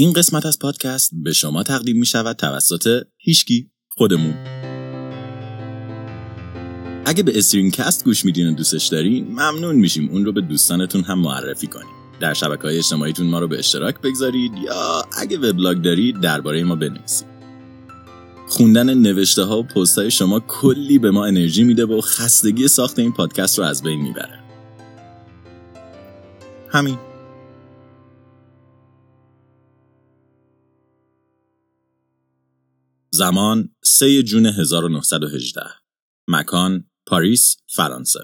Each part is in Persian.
این قسمت از پادکست به شما تقدیم می شود توسط هیشکی خودمون. اگه به استرینکست گوش میدین و دوستش دارین ممنون میشیم. اون رو به دوستانتون هم معرفی کنید در شبکه های اجتماعیتون ما رو به اشتراک بگذارید یا اگه وبلاگ دارید درباره ما بنویسید. خوندن نوشته ها و پست های شما کلی به ما انرژی میده و خستگی ساخت این پادکست رو از بین می‌بره. همین. زمان 3 جون 1918 مکان پاریس فرانسه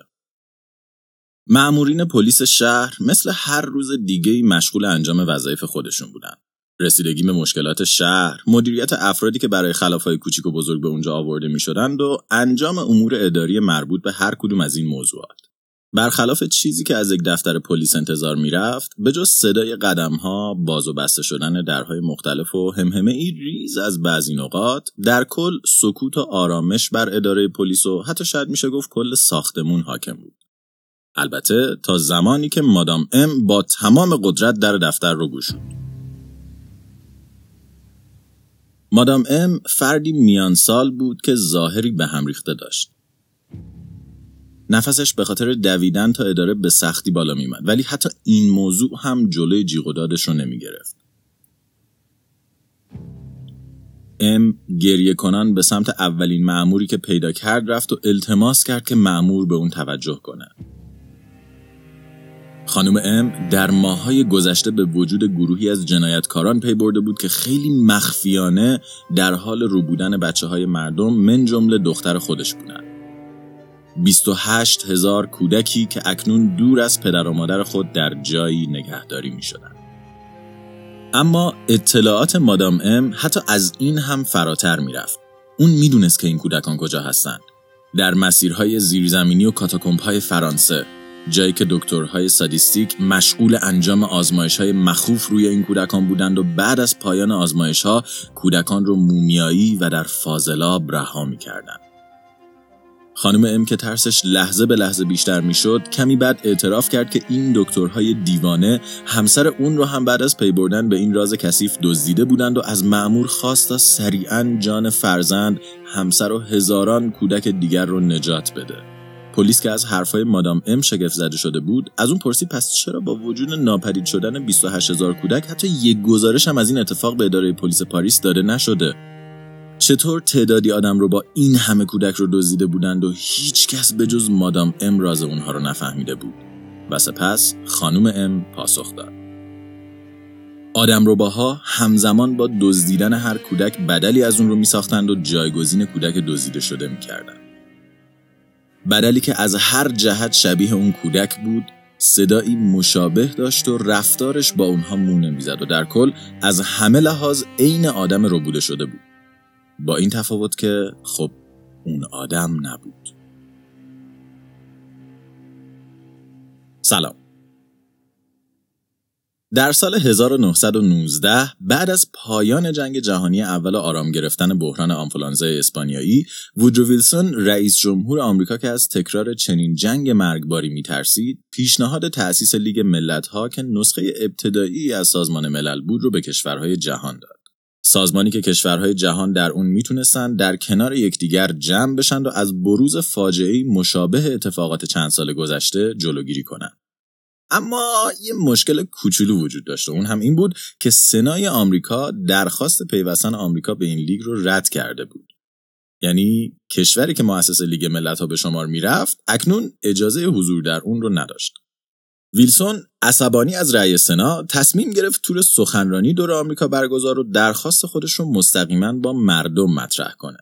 معمورین پلیس شهر مثل هر روز دیگه مشغول انجام وظایف خودشون بودن. رسیدگی به مشکلات شهر، مدیریت افرادی که برای خلافهای کوچیک و بزرگ به اونجا آورده می شدند و انجام امور اداری مربوط به هر کدوم از این موضوعات. برخلاف چیزی که از یک دفتر پلیس انتظار می‌رفت به جز صدای قدمها باز و بسته شدن درهای مختلف و همهمه ای ریز از بعضی نقاط در کل سکوت و آرامش بر اداره پلیس و حتی شاید میشه گفت کل ساختمون حاکم بود. البته تا زمانی که مادام ام با تمام قدرت در دفتر رو گشود مادام ام فردی میان سال بود که ظاهری به هم ریخته داشت. نفسش به خاطر دویدن تا اداره به سختی بالا میمد ولی حتی این موضوع هم جلوی جیغ و دادش رو نمی گرفت. ام گریه کنان به سمت اولین معموری که پیدا کرد رفت و التماس کرد که معمور به اون توجه کنه. خانم ام در ماهای گذشته به وجود گروهی از جنایتکاران پی برده بود که خیلی مخفیانه در حال رو بودن بچه های مردم من جمله دختر خودش بودند. 28 هزار کودکی که اکنون دور از پدر و مادر خود در جایی نگهداری می شدن. اما اطلاعات مادام ام حتی از این هم فراتر می رفت. اون می‌دونست که این کودکان کجا هستند. در مسیرهای زیرزمینی و کاتاکومب های فرانسه جایی که دکترهای سادیستیک مشغول انجام آزمایش های مخوف روی این کودکان بودند و بعد از پایان آزمایش ها کودکان رو مومیایی و در فاضلاب رها می کردن. خانم ام که ترسش لحظه به لحظه بیشتر می‌شد کمی بعد اعتراف کرد که این دکترهای دیوانه همسر اون رو هم بعد از پی بردن به این راز کثیف دزدیده بودند و از مأمور خواست تا سریعا جان فرزند همسر و هزاران کودک دیگر رو نجات بده. پلیس که از حرفای مادام ام شگفت زده شده بود از اون پرسید پس چرا با وجود ناپدید شدن 28 هزار کودک حتی یک گزارش هم از این اتفاق به اداره پلیس پاریس داده نشده؟ چطور تعدادی آدم رو با این همه کودک رو دزدیده بودند و هیچ کس به جز مادام ام راز اونها رو نفهمیده بود؟ و سپس خانم ام پاسخ داد. آدم روباها همزمان با دزدیدن هر کودک بدلی از اون رو می ساختند و جایگزین کودک دزدیده شده می کردن. بدلی که از هر جهت شبیه اون کودک بود صدایی مشابه داشت و رفتارش با اونها مونه می‌زد و در کل از همه لحاظ عین آدم رو بوده شده بود. با این تفاوت که خب اون آدم نبود. سلام. در سال 1919 بعد از پایان جنگ جهانی اول آرام گرفتن بحران آنفولانزا اسپانیایی وودرو ویلسون رئیس جمهور آمریکا که از تکرار چنین جنگ مرگباری میترسید پیشنهاد تأسیس لیگ ملتها که نسخه ابتدایی از سازمان ملل بود رو به کشورهای جهان داد. سازمانی که کشورهای جهان در اون می‌تونستن در کنار یکدیگر جمع بشن و از بروز فاجعه مشابه اتفاقات چند سال گذشته جلوگیری کنند. اما یه مشکل کوچولو وجود داشته اون هم این بود که سنای آمریکا درخواست پیوستن آمریکا به این لیگ رو رد کرده بود یعنی کشوری که مؤسس لیگ ملت ها به شمار می‌رفت اکنون اجازه حضور در اون رو نداشت ویلسون عصبانی از رأی سنا تصمیم گرفت تور سخنرانی دور آمریکا برگزار و درخواست خودش رو مستقیما با مردم مطرح کنه.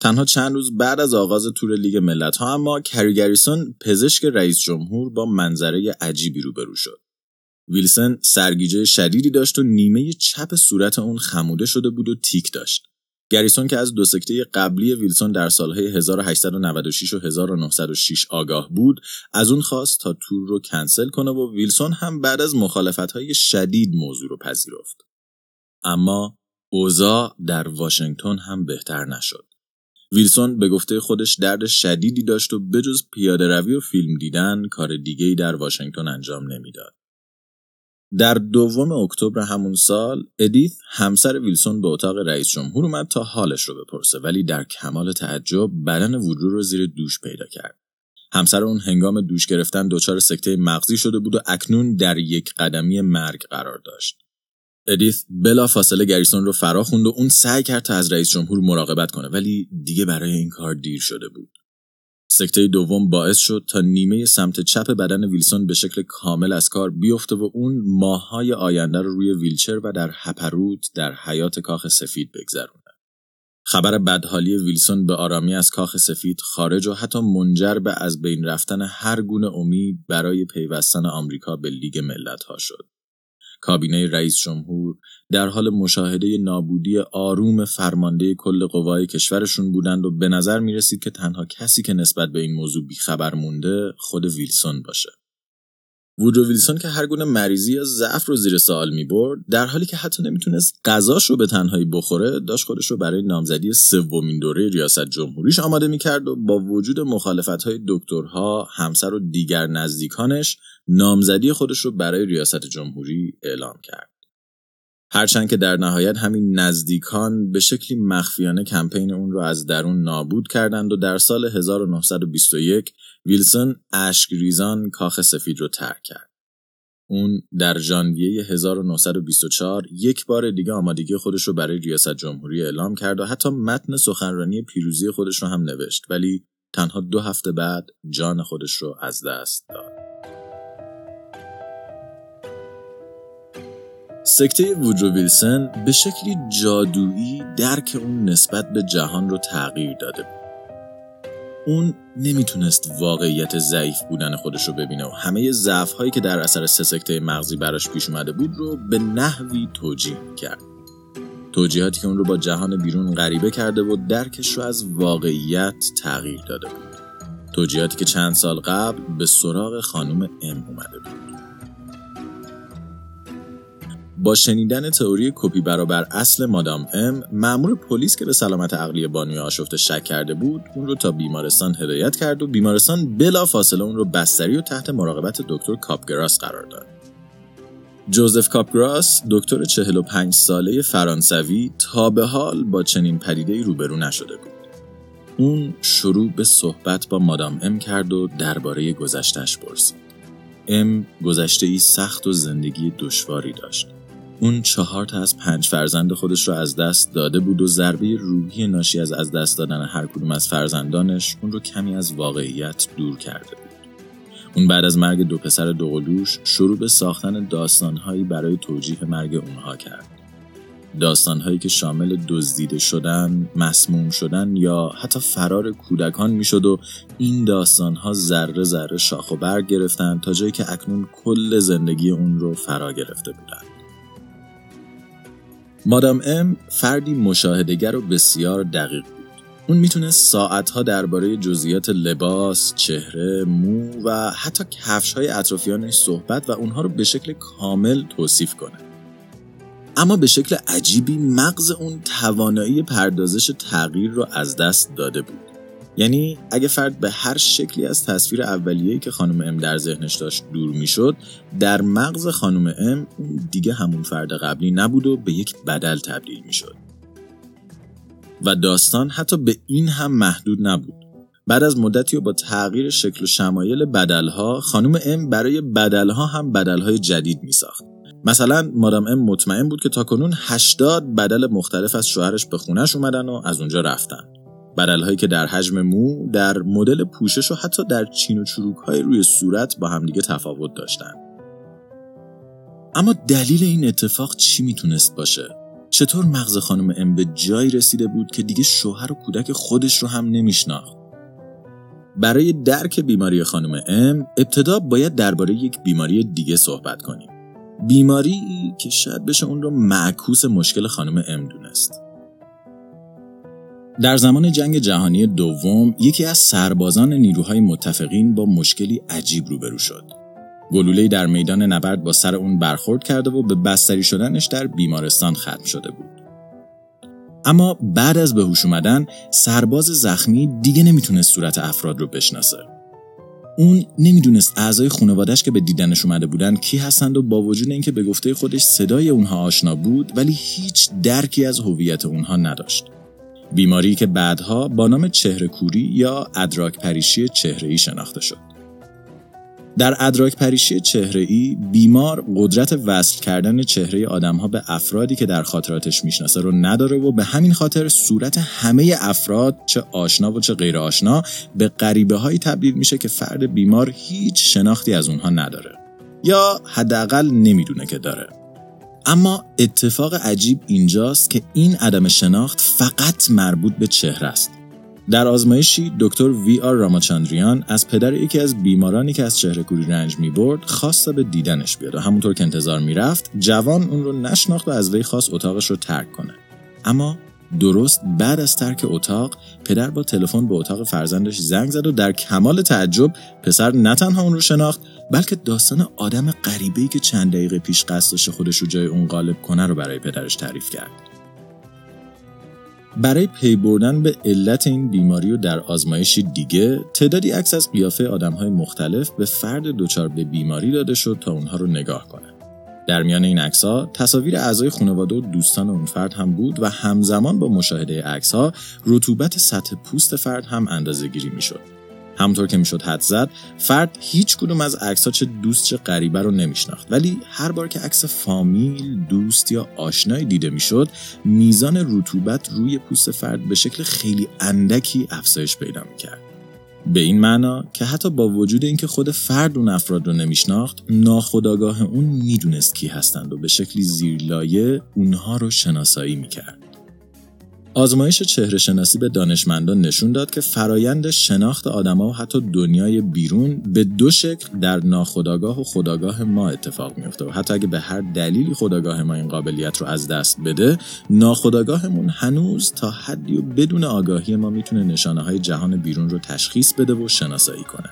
تنها چند روز بعد از آغاز تور لیگ ملت ها اما کریگریسون پزشک رئیس جمهور با منظره عجیبی روبرو شد. ویلسون سرگیجه شدیدی داشت و نیمه چپ صورت اون خموده شده بود و تیک داشت. گریسون که از دو سکته قبلی ویلسون در سالهای 1896 و 1906 آگاه بود از اون خواست تا تور رو کنسل کنه و ویلسون هم بعد از مخالفتهای شدید موضوع رو پذیرفت. اما اوضاع در واشنگتن هم بهتر نشد. ویلسون به گفته خودش درد شدیدی داشت و بجز پیاده روی و فیلم دیدن کار دیگه‌ای در واشنگتن انجام نمی‌داد. در دوم اکتبر همون سال ادیث همسر ویلسون به اتاق رئیس جمهور اومد تا حالش رو بپرسه ولی در کمال تعجب بدن وودرو رو زیر دوش پیدا کرد. همسر اون هنگام دوش گرفتن دچار سکته مغزی شده بود و اکنون در یک قدمی مرگ قرار داشت. ادیث بلا فاصله گریسون رو فرا خوند و اون سعی کرد تا از رئیس جمهور مراقبت کنه ولی دیگه برای این کار دیر شده بود. سکته دوم باعث شد تا نیمه سمت چپ بدن ویلسون به شکل کامل از کار بیفته و اون ماههای آینده رو روی ویلچر و در هپروت در حیات کاخ سفید بگذرونه. خبر بدحالی ویلسون به آرامی از کاخ سفید خارج و حتی منجر به از بین رفتن هر گونه امید برای پیوستن آمریکا به لیگ ملت ها شد. کابینه رئیس جمهور در حال مشاهده نابودی آروم فرمانده کل قوای کشورشون بودند و به نظر می رسید که تنها کسی که نسبت به این موضوع بیخبر مونده خود ویلسون باشه. وودرو ویلسون که هر گونه مریضی یا ضعف رو زیر سوال می برد در حالی که حتی نمی‌تونست غذاش رو به تنهایی بخوره داشت خودش رو برای نامزدی سومین دوره ریاست جمهوریش آماده می‌کرد و با وجود مخالفت های دکترها همسر و دیگر نزدیکانش نامزدی خودش رو برای ریاست جمهوری اعلام کرد. هرچند که در نهایت همین نزدیکان به شکلی مخفیانه کمپین اون رو از درون نابود کردند و در سال 1921 ویلسون ریزان کاخ سفید رو ترک کرد. اون در ژانویه 1924 یک بار دیگه آمادگی خودش رو برای ریاست جمهوری اعلام کرد و حتی متن سخنرانی پیروزی خودش رو هم نوشت ولی تنها دو هفته بعد جان خودش رو از دست داد. سکته وودرو ویلسن به شکلی جادویی درک اون نسبت به جهان رو تغییر داده بود. اون نمی‌تونست واقعیت ضعیف بودن خودش رو ببینه و همه ضعف هایی که در اثر سه سکته مغزی براش پیش اومده بود رو به نحوی توجیه کرد. توجیهاتی که اون رو با جهان بیرون غریبه کرده و درکش رو از واقعیت تغییر داده بود. توجیهاتی که چند سال قبل به سراغ خانم ام اومده بود. با شنیدن تئوری کپی برابر اصل مادام ام مأمور پلیس که به سلامت عقلی بانوی آشفته شک کرده بود اون رو تا بیمارستان هدایت کرد و بیمارستان بلا فاصله اون رو بستری و تحت مراقبت دکتر کاپگراس قرار داد. جوزف کاپگراس دکتر 45 ساله فرانسوی تا به حال با چنین پدیده روبرو نشده بود. اون شروع به صحبت با مادام ام کرد و درباره گذشتش پرسید. ام گذشته ای سخت و زندگی دشواری داشت. اون چهار تا از پنج فرزند خودش رو از دست داده بود و ضربه روحی ناشی از از دست دادن هر کدوم از فرزندانش اون رو کمی از واقعیت دور کرده بود. اون بعد از مرگ دو پسر دوقلوش شروع به ساختن داستانهایی برای توجیه مرگ اونها کرد. داستانهایی که شامل دزدیده شدن، مسموم شدن یا حتی فرار کودکان می‌شد و این داستانها ذره ذره شاخ و برگ گرفتن تا جایی که اکنون کل زندگی اون رو فرا گرفته بودند. مادام ام فردی مشاهدگر و بسیار دقیق بود. اون می‌تونست ساعتها درباره جزئیات لباس، چهره، مو و حتی کفش های اطرافیانش صحبت و اونها رو به شکل کامل توصیف کنه. اما به شکل عجیبی مغز اون توانایی پردازش تغییر رو از دست داده بود. یعنی اگه فرد به هر شکلی از تصویر اولیه‌ای که خانم ام در ذهنش داشت دور می‌شد در مغز خانم ام دیگه همون فرد قبلی نبود و به یک بدل تبدیل می‌شد. و داستان حتی به این هم محدود نبود. بعد از مدتی و با تغییر شکل و شمایل بدلها خانم ام برای بدلها هم بدلهای جدید می ساخت. مثلا مادام ام مطمئن بود که تاکنون 80 بدل مختلف از شوهرش به خونش اومدن و از اونجا رفتن. هایی که در حجم مو، در مدل پوشش و حتی در چین و چروک های روی صورت با همدیگه تفاوت داشتن. اما دلیل این اتفاق چی می‌تونست باشه؟ چطور مغز خانم ام به جایی رسیده بود که دیگه شوهر و کودک خودش رو هم نمیشناخت؟ برای درک بیماری خانم ام ابتدا باید درباره یک بیماری دیگه صحبت کنیم. بیماری که شاید بشه اون رو معکوس مشکل خانم ام دونست. در زمان جنگ جهانی دوم یکی از سربازان نیروهای متفقین با مشکلی عجیب روبرو شد. گلوله در میدان نبرد با سر اون برخورد کرده و به بستری شدنش در بیمارستان ختم شده بود. اما بعد از به هوش اومدن سرباز زخمی دیگه نمی‌تونه صورت افراد رو بشناسه. اون نمی‌دونست اعضای خانوادش که به دیدنش اومده بودن کی هستند و با وجود اینکه به گفته خودش صدای اونها آشنا بود ولی هیچ درکی از هویت اونها نداشت. بیماری که بعدها با نام چهره کوری یا ادراک پریشی چهره ای شناخته شد. در ادراک پریشی چهره ای بیمار قدرت وصل کردن چهره آدمها به افرادی که در خاطراتش می‌شناسه رو نداره و به همین خاطر صورت همه افراد چه آشنا و چه غیر آشنا به غریبه هایی تبدیل میشه که فرد بیمار هیچ شناختی از اونها نداره یا حداقل نمی‌دونه که داره اما اتفاق عجیب اینجاست که این عدم شناخت فقط مربوط به چهره است. در آزمایشی دکتر وی آر راماچاندریان از پدر یکی از بیمارانی که از چهره کوری رنج می برد خواست به دیدنش بیاد و همونطور که انتظار می‌رفت جوان اون رو نشناخت و از وی خواست اتاقش رو ترک کنه. اما درست بعد از ترک اتاق پدر با تلفن به اتاق فرزندش زنگ زد و در کمال تعجب پسر نه تنها اون رو شناخت بلکه داستان آدم غریبه‌ای که چند دقیقه پیش قصد خودش رو جای اون غالب کنه رو برای پدرش تعریف کرد برای پی بردن به علت این بیماری و در آزمایشی دیگه تعدادی عکس از قیافه آدمهای مختلف به فرد دچار به بیماری داده شد تا اونها رو نگاه کنه. در میان این ها تصاویر اعضای خانواده و دوستان اون فرد هم بود و همزمان با مشاهده ها رطوبت سطح پوست فرد هم اندازه گیری می شد. همونطور که می‌شد حد زد فرد هیچ کدوم از عکس ها چه دوست چه غریبه رو نمیشناخت. ولی هر بار که عکس فامیل دوست یا آشنایی دیده می‌شد میزان رطوبت روی پوست فرد به شکل خیلی اندکی افزایش پیدا می‌کرد. به این معنا که حتی با وجود اینکه خود فرد اون افراد رو نمیشناخت ناخداگاه اون می‌دونست کی هستند و به شکلی زیرلایه اونها رو شناسایی می‌کرد. آزمایش چهره شناسی به دانشمندان نشون داد که فرایند شناخت آدما و حتی دنیای بیرون به دو شکل در ناخودآگاه و خداگاه ما اتفاق میفته و حتی اگه به هر دلیلی خداگاه ما این قابلیت رو از دست بده ناخودآگاهمون هنوز تا حدی و بدون آگاهی ما می‌تونه نشانه های جهان بیرون رو تشخیص بده و شناسایی کنه.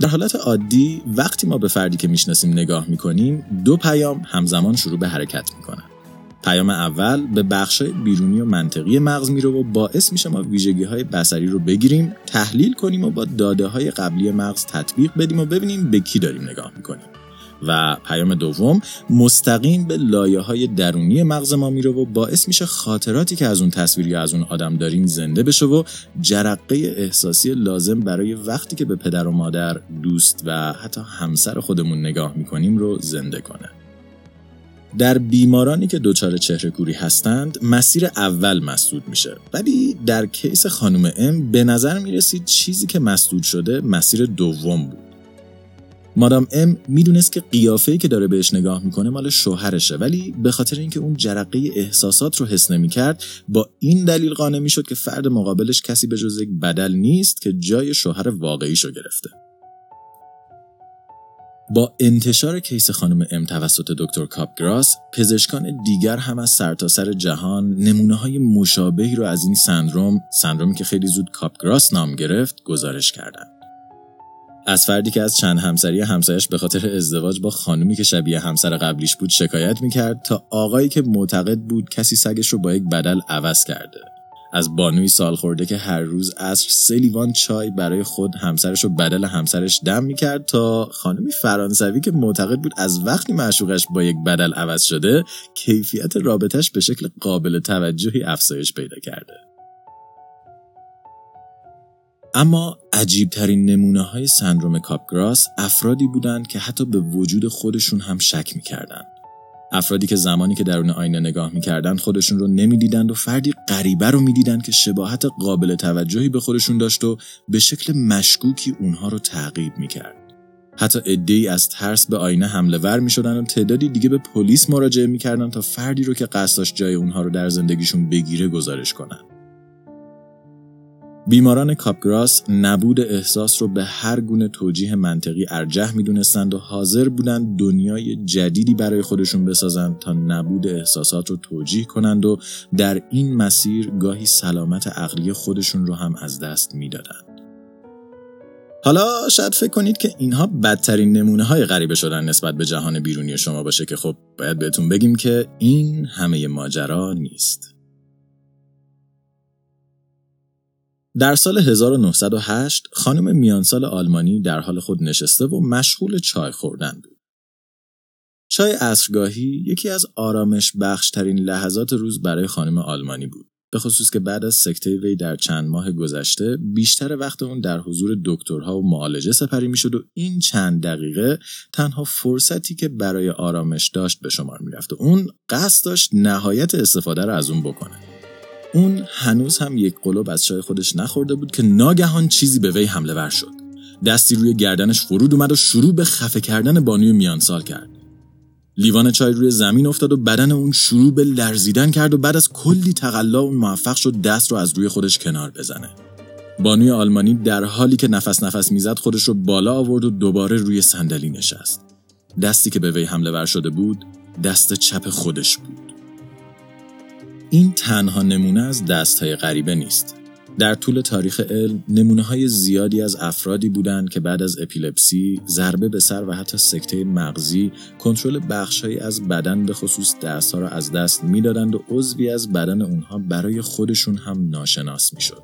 در حالت عادی وقتی ما به فردی که می‌شناسیم نگاه می‌کنیم دو پیام همزمان شروع به حرکت می‌کنن. پیام اول به بخش بیرونی و منطقی مغز میره و باعث میشه ما ویژگی های بسری رو بگیریم تحلیل کنیم و با داده های قبلی مغز تطبیق بدیم و ببینیم به کی داریم نگاه می‌کنیم. و پیام دوم مستقیم به لایه های درونی مغز ما میره و باعث میشه خاطراتی که از اون تصویری یا از اون آدم داریم زنده بشه و جرقه احساسی لازم برای وقتی که به پدر و مادر دوست و حتی همسر خودمون نگاه می‌کنیم رو زنده کنه. در بیمارانی که دچار چهره کوری هستند مسیر اول مسدود میشه. ولی در کیس خانم ام به نظر می‌رسید چیزی که مسدود شده مسیر دوم بود. مادام ام می‌دونست که قیافه که داره بهش نگاه می‌کنه مال شوهرشه ولی به خاطر اینکه اون جرقه احساسات رو حس نمی‌کرد با این دلیل قانع می‌شد که فرد مقابلش کسی به جز یک بدل نیست که جای شوهر واقعیشو گرفته. با انتشار case خانم ام توسط دکتر کاپگراس پزشکان دیگر هم از سرتاسر جهان نمونه های مشابهی رو از این سندروم سندرومی که خیلی زود کاپگراس نام گرفت گزارش کردند. از فردی که از چند همسری همسایه‌ش به خاطر ازدواج با خانمی که شبیه همسر قبلیش بود شکایت می‌کرد تا آقایی که معتقد بود کسی سگش رو با یک بدل عوض کرده. از بانوی سال خورده که هر روز عصر سه لیوان چای برای خود همسرش و بدل همسرش دم می‌کرد تا خانمی فرانسوی که معتقد بود از وقتی معشوقش با یک بدل عوض شده کیفیت رابطش به شکل قابل توجهی افزایش پیدا کرده اما عجیبترین نمونه های سندروم کاپگراس افرادی بودند که حتی به وجود خودشون هم شک می‌کردند. افرادی که زمانی که درون آینه نگاه می‌کردند خودشون رو نمی‌دیدند و فردی غریبه رو می‌دیدند که شباهت قابل توجهی به خودشون داشت و به شکل مشکوکی اونها رو تعقیب می‌کرد. حتی ای از ترس به آینه حمله ور می شدن و تعدادی دیگه به پلیس مراجعه می‌کردن تا فردی رو که قصد جای اونها رو در زندگیشون بگیره گزارش کنن. بیماران کاپگراس نبود احساس رو به هر گونه توجیه منطقی ارجح می‌دونستند و حاضر بودند دنیای جدیدی برای خودشون بسازند تا نبود احساسات رو توجیه کنند و در این مسیر گاهی سلامت عقلی خودشون رو هم از دست می‌دادند. حالا شاید فکر کنید که اینها بدترین نمونه های غریبه شدن نسبت به جهان بیرونی شما باشه که خب باید بهتون بگیم که این همه ماجرا نیست. در سال 1908 خانم میانسال آلمانی در حال خود نشسته و مشغول چای خوردن بود. چای عصرگاهی یکی از آرامش بخشترین لحظات روز برای خانم آلمانی بود. به خصوص که بعد از سکته وی در چند ماه گذشته بیشتر وقت اون در حضور دکترها و معالجه سپری می‌شد و این چند دقیقه تنها فرصتی که برای آرامش داشت به شمار می‌رفت و اون قصد داشت نهایت استفاده رو از اون بکنه اون هنوز هم یک قلوب از چای خودش نخورده بود که ناگهان چیزی به وی حمله ور شد دستی روی گردنش فرود اومد و شروع به خفه کردن بانوی میانسال کرد لیوان چای روی زمین افتاد و بدن اون شروع به لرزیدن کرد و بعد از کلی تقلا اون موفق شد دست رو از روی خودش کنار بزنه. بانوی آلمانی در حالی که نفس نفس می‌زد خودش رو بالا آورد و دوباره روی صندلی نشست. دستی که به وی حمله ور شده بود دست چپ خودش بود. این تنها نمونه از دستهای غریبه نیست. در طول تاریخ علم نمونه های زیادی از افرادی بودند که بعد از اپیلپسی، ضربه به سر و حتی سکته مغزی، کنترل بخشهایی از بدن به خصوص دستها را از دست می‌دادند و عضوی از بدن اونها برای خودشون هم ناشناس می‌شد.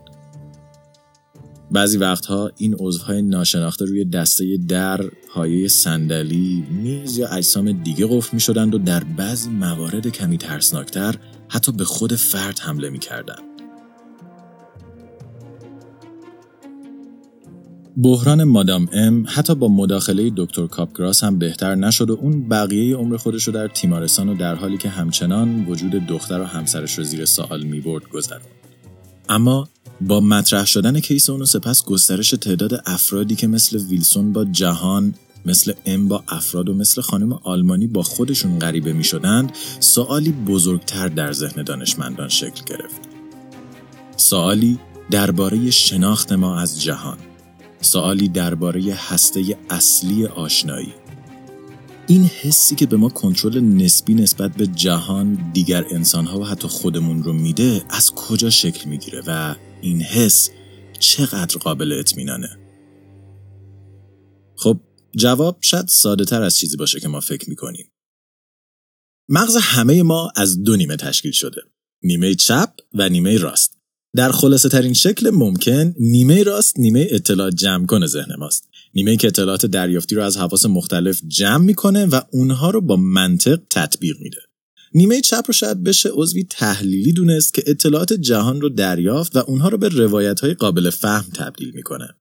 بعضی وقتها این عضوهای ناشناخته روی دسته در، پایه صندلی، میز یا اجسام دیگه قفل می شدند و در بعضی موارد کمی ترسناکتر حتی به خود فرد حمله می بحران مادام ام حتی با مداخله دکتر کاپگراس هم بهتر نشد و اون بقیه عمر خودش رو در تیمارستان و در حالی که همچنان وجود دختر و همسرش رو زیر سوال می‌برد گذراند. اما با مطرح شدن case اون و سپس گسترش تعداد افرادی که مثل ویلسون با جهان مثل ام با افراد و مثل خانم آلمانی با خودشون غریبه می شدند سوالی بزرگتر در ذهن دانشمندان شکل گرفت. سوالی درباره شناخت ما از جهان. سوالی درباره هسته اصلی آشنایی. این حسی که به ما کنترل نسبی نسبت به جهان دیگر انسانها و حتی خودمون رو میده از کجا شکل می‌گیره و این حس چقدر قابل اطمینانه؟ جواب شاید ساده تر از چیزی باشه که ما فکر می‌کنیم. مغز همه ما از دو نیمه تشکیل شده. نیمه چپ و نیمه راست. در خلاصه ترین شکل ممکن نیمه راست نیمه اطلاعات جمع کنه ذهن ماست. نیمه که اطلاعات دریافتی رو از حواس مختلف جمع می‌کنه و اونها رو با منطق تطبیق میده. نیمه چپ رو شاید بشه عضوی تحلیلی دونست که اطلاعات جهان رو دریافت و اونها رو به روایت های قابل فهم تبدیل می‌کنه.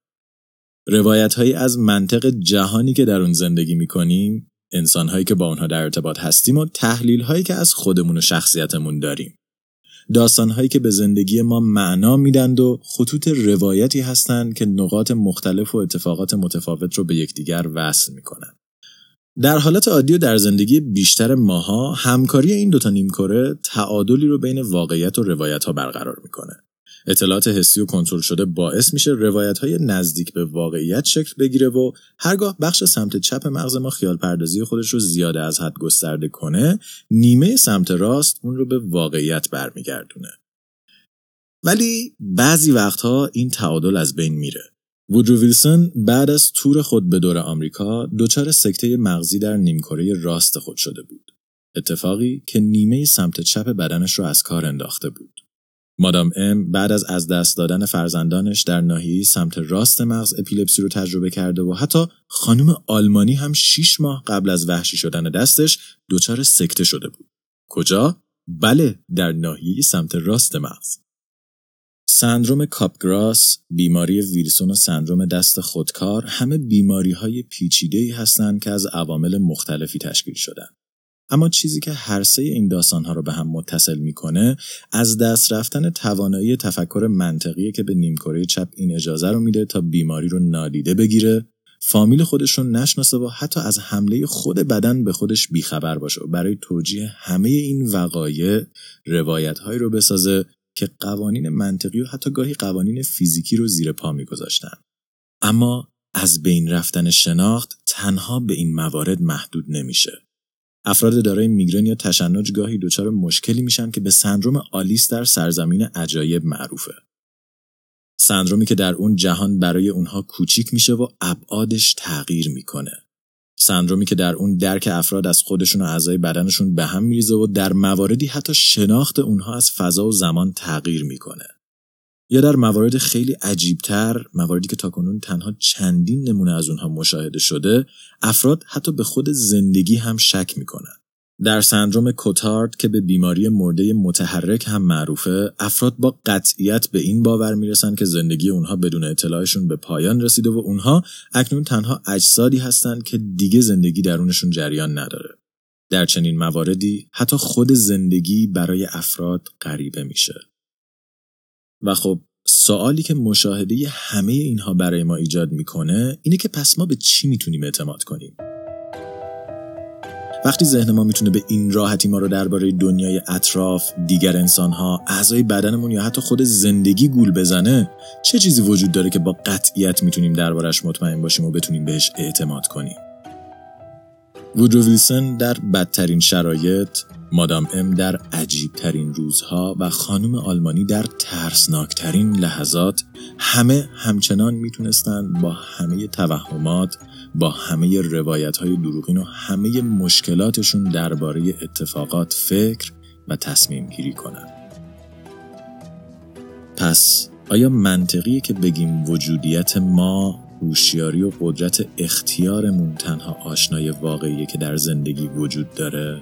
روایت هایی از منطق جهانی که در اون زندگی می‌کنیم انسان هایی که با اونها در ارتباط هستیم و تحلیل هایی که از خودمون و شخصیتمون داریم داستانهایی که به زندگی ما معنا میدند و خطوط روایتی هستند که نقاط مختلف و اتفاقات متفاوت رو به یکدیگر وصل می‌کنن. در حالت عادی و در زندگی بیشتر ماها همکاری این دوتا نیمکره تعادلی رو بین واقعیت و روایت ها برقرار می‌کنه. اطلاعات حسی و کنترل شده باعث میشه روایت های نزدیک به واقعیت شکل بگیره و هرگاه بخش سمت چپ مغز ما خیال پردازی خودش رو زیاده از حد گسترده کنه نیمه سمت راست اون رو به واقعیت برمیگردونه. ولی بعضی وقتها این تعادل از بین میره. وودرو ویلسون بعد از تور خود به دور آمریکا دچار سکته مغزی در نیمکره راست خود شده بود. اتفاقی که نیمه سمت چپ بدنش رو از کار انداخته بود. مادام ام بعد از از دست دادن فرزندانش در ناحیه سمت راست مغز اپیلپسی رو تجربه کرده و حتی خانم آلمانی هم شیش ماه قبل از وحشی شدن دستش دچار سکته شده بود. کجا؟ بله در ناحیه سمت راست مغز. سندروم کاپگراس، بیماری ویلسون و سندروم دست خودکار همه بیماری های پیچیده هستند که از عوامل مختلفی تشکیل شدن. اما چیزی که هر سه این داستانها رو به هم متصل می‌کنه از دست رفتن توانایی تفکر منطقی که به نیمکره چپ این اجازه رو میده تا بیماری رو نادیده بگیره فامیل خودش رو نشناسه و حتی از حمله خود بدن به خودش بیخبر باشه و برای توجیه همه این وقایع روایت رو بسازه که قوانین منطقی و حتی گاهی قوانین فیزیکی رو زیر پا میگذاشتن. اما از بین رفتن شناخت تنها به این موارد محدود نمیشه. افراد دارای میگرن یا تشنج گاهی دچار مشکلی میشن که به سندروم آلیس در سرزمین عجایب معروفه. سندرومی که در اون جهان برای اونها کوچیک میشه و ابعادش تغییر می‌کنه. سندرومی که در اون درک افراد از خودشون و اعضای بدنشون به هم میریزه و در مواردی حتی شناخت اونها از فضا و زمان تغییر می‌کنه. یا در موارد خیلی عجیبتر مواردی که تاکنون تنها چندین نمونه از اونها مشاهده شده افراد حتی به خود زندگی هم شک می‌کنن. در سندروم کوتارد که به بیماری مرده متحرک هم معروفه افراد با قطعیت به این باور می‌رسن که زندگی اونها بدون اطلاعشون به پایان رسیده و اونها اکنون تنها اجسادی هستند که دیگه زندگی درونشون جریان نداره. در چنین مواردی حتی خود زندگی برای افراد غریبه میشه. و خب سوالی که مشاهده همه اینها برای ما ایجاد می‌کنه اینه که پس ما به چی می‌تونیم اعتماد کنیم وقتی ذهن ما می‌تونه به این راحتی ما رو درباره دنیای اطراف، دیگر انسانها، اعضای بدنمون یا حتی خود زندگی گول بزنه، چه چیزی وجود داره که با قطعیت می‌تونیم دربارش مطمئن باشیم و بتونیم بهش اعتماد کنیم؟ وودرو ویلسون در بدترین شرایط، مادام ام در عجیبترین روزها و خانم آلمانی در ترسناکترین لحظات همه همچنان می‌تونستند با همه توهمات با همه روایت های دروغین و همه مشکلاتشون درباره اتفاقات فکر و تصمیم گیری کنند. پس آیا منطقیه که بگیم وجودیت ما هوشیاری و قدرت اختیارمون تنها آشنای واقعیه که در زندگی وجود داره؟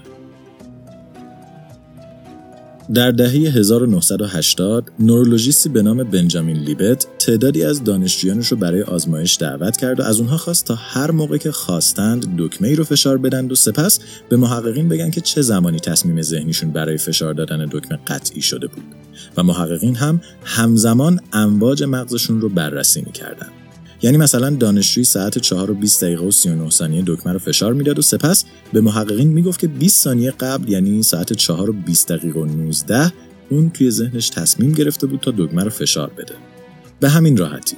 در دهه 1980 نورولوژیستی به نام بنجامین لیبت تعدادی از دانشجویانش رو برای آزمایش دعوت کرد و از اونها خواست تا هر موقع که خواستند دکمه ای رو فشار بدن و سپس به محققین بگن که چه زمانی تصمیم ذهنیشون برای فشار دادن دکمه قطعی شده بود و محققین هم همزمان امواج مغزشون رو بررسی می‌کردن. یعنی مثلا دانشجوی ساعت 4 و 20 دقیقه و 39 ثانیه دکمه رو فشار می‌داد و سپس به محققین می‌گفت که 20 ثانیه قبل یعنی ساعت 4 و 20 دقیقه و 19 اون توی ذهنش تصمیم گرفته بود تا دکمه رو فشار بده. به همین راحتی.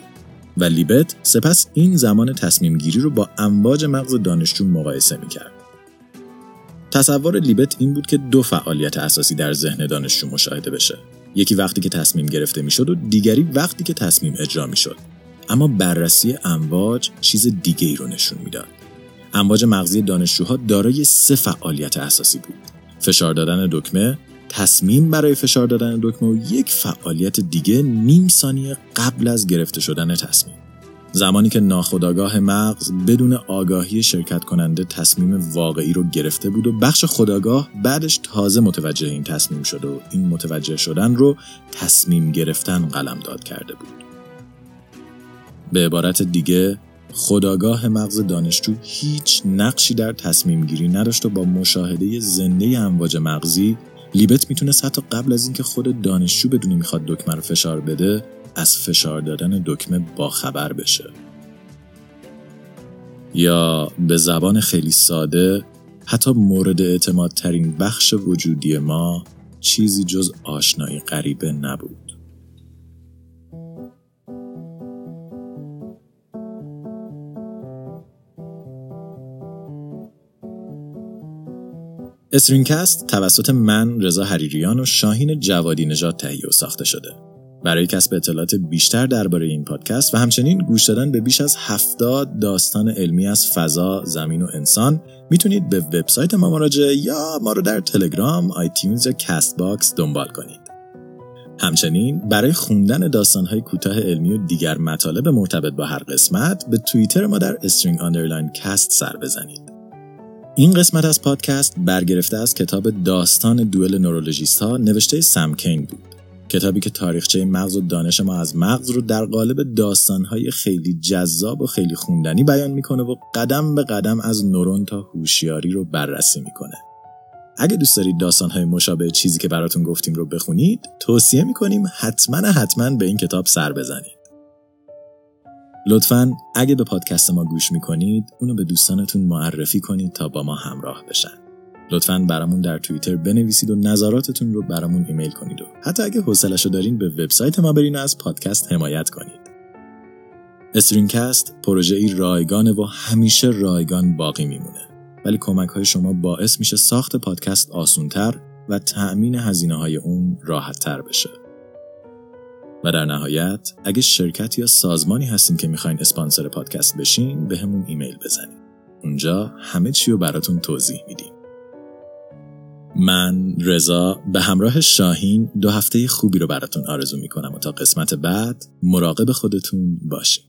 و لیبت سپس این زمان تصمیم گیری رو با امواج مغز دانشجو مقایسه می‌کرد. تصور لیبت این بود که دو فعالیت اساسی در ذهن دانشجو مشاهده بشه. یکی وقتی که تصمیم گرفته می‌شد و دیگری وقتی که تصمیم اجرا می‌شد. اما بررسی امواج چیز دیگه ای رو نشون می‌داد. امواج مغزی دانشجوها دارای سه فعالیت اساسی بود. فشار دادن دکمه، تصمیم برای فشار دادن دکمه و یک فعالیت دیگه نیم ثانیه قبل از گرفته شدن تصمیم. زمانی که ناخداگاه مغز بدون آگاهی شرکت کننده تصمیم واقعی رو گرفته بود و بخش خداگاه بعدش تازه متوجه این تصمیم شده و این متوجه شدن رو تصمیم گرفتن قلم داد کرده بود. به عبارت دیگه خداگاه مغز دانشجو هیچ نقشی در تصمیم گیری نداشت و با مشاهده زنده امواج مغزی لیبت می‌تونست حتی قبل از اینکه خود دانشجو بدونی می‌خواد دکمه رو فشار بده از فشار دادن دکمه باخبر بشه. یا به زبان خیلی ساده حتی مورد اعتماد ترین بخش وجودی ما چیزی جز آشنایی غریبه نبود. استرینکست توسط من رضا حریریان و شاهین جوادی نژاد تهیه و ساخته شده. برای کسب اطلاعات بیشتر درباره این پادکست و همچنین گوش دادن به بیش از 70 داستان علمی از فضا، زمین و انسان می‌تونید به وبسایت ما مراجعه یا ما رو در تلگرام، آیتیونز یا کست باکس دنبال کنید. همچنین برای خوندن داستانهای کوتاه علمی و دیگر مطالب مرتبط با هر قسمت به توییتر ما در String underline Cast سر بزنید. این قسمت از پادکست برگرفته از کتاب داستان دوئل نورولوژیست ها نوشته سم کین بود. کتابی که تاریخچه مغز و دانش ما از مغز رو در قالب داستانهای خیلی جذاب و خیلی خوندنی بیان می‌کنه و قدم به قدم از نورون تا هوشیاری رو بررسی می‌کنه. اگه دوست دارید داستانهای مشابه چیزی که براتون گفتیم رو بخونید، توصیه می‌کنیم حتما حتما به این کتاب سر بزنید. لطفا اگه به پادکست ما گوش می‌کنید اونو به دوستانتون معرفی کنید تا با ما همراه بشن. لطفا برامون در توییتر بنویسید و نظراتتون رو برامون ایمیل کنید و حتی اگه حوصلش رو دارین به وبسایت ما برین و از پادکست حمایت کنید. استرینکست پروژه ای رایگانه و همیشه رایگان باقی میمونه. ولی کمک های شما باعث میشه ساخت پادکست آسونتر و تأمین هزینه های اون راحت تر بشه. و در نهایت اگه شرکت یا سازمانی هستین که می‌خواین اسپانسر پادکست بشین به همون ایمیل بزنید. اونجا همه چی رو براتون توضیح میدیم. من رضا به همراه شاهین دو هفته خوبی رو براتون آرزو می‌کنم و تا قسمت بعد مراقب خودتون باشین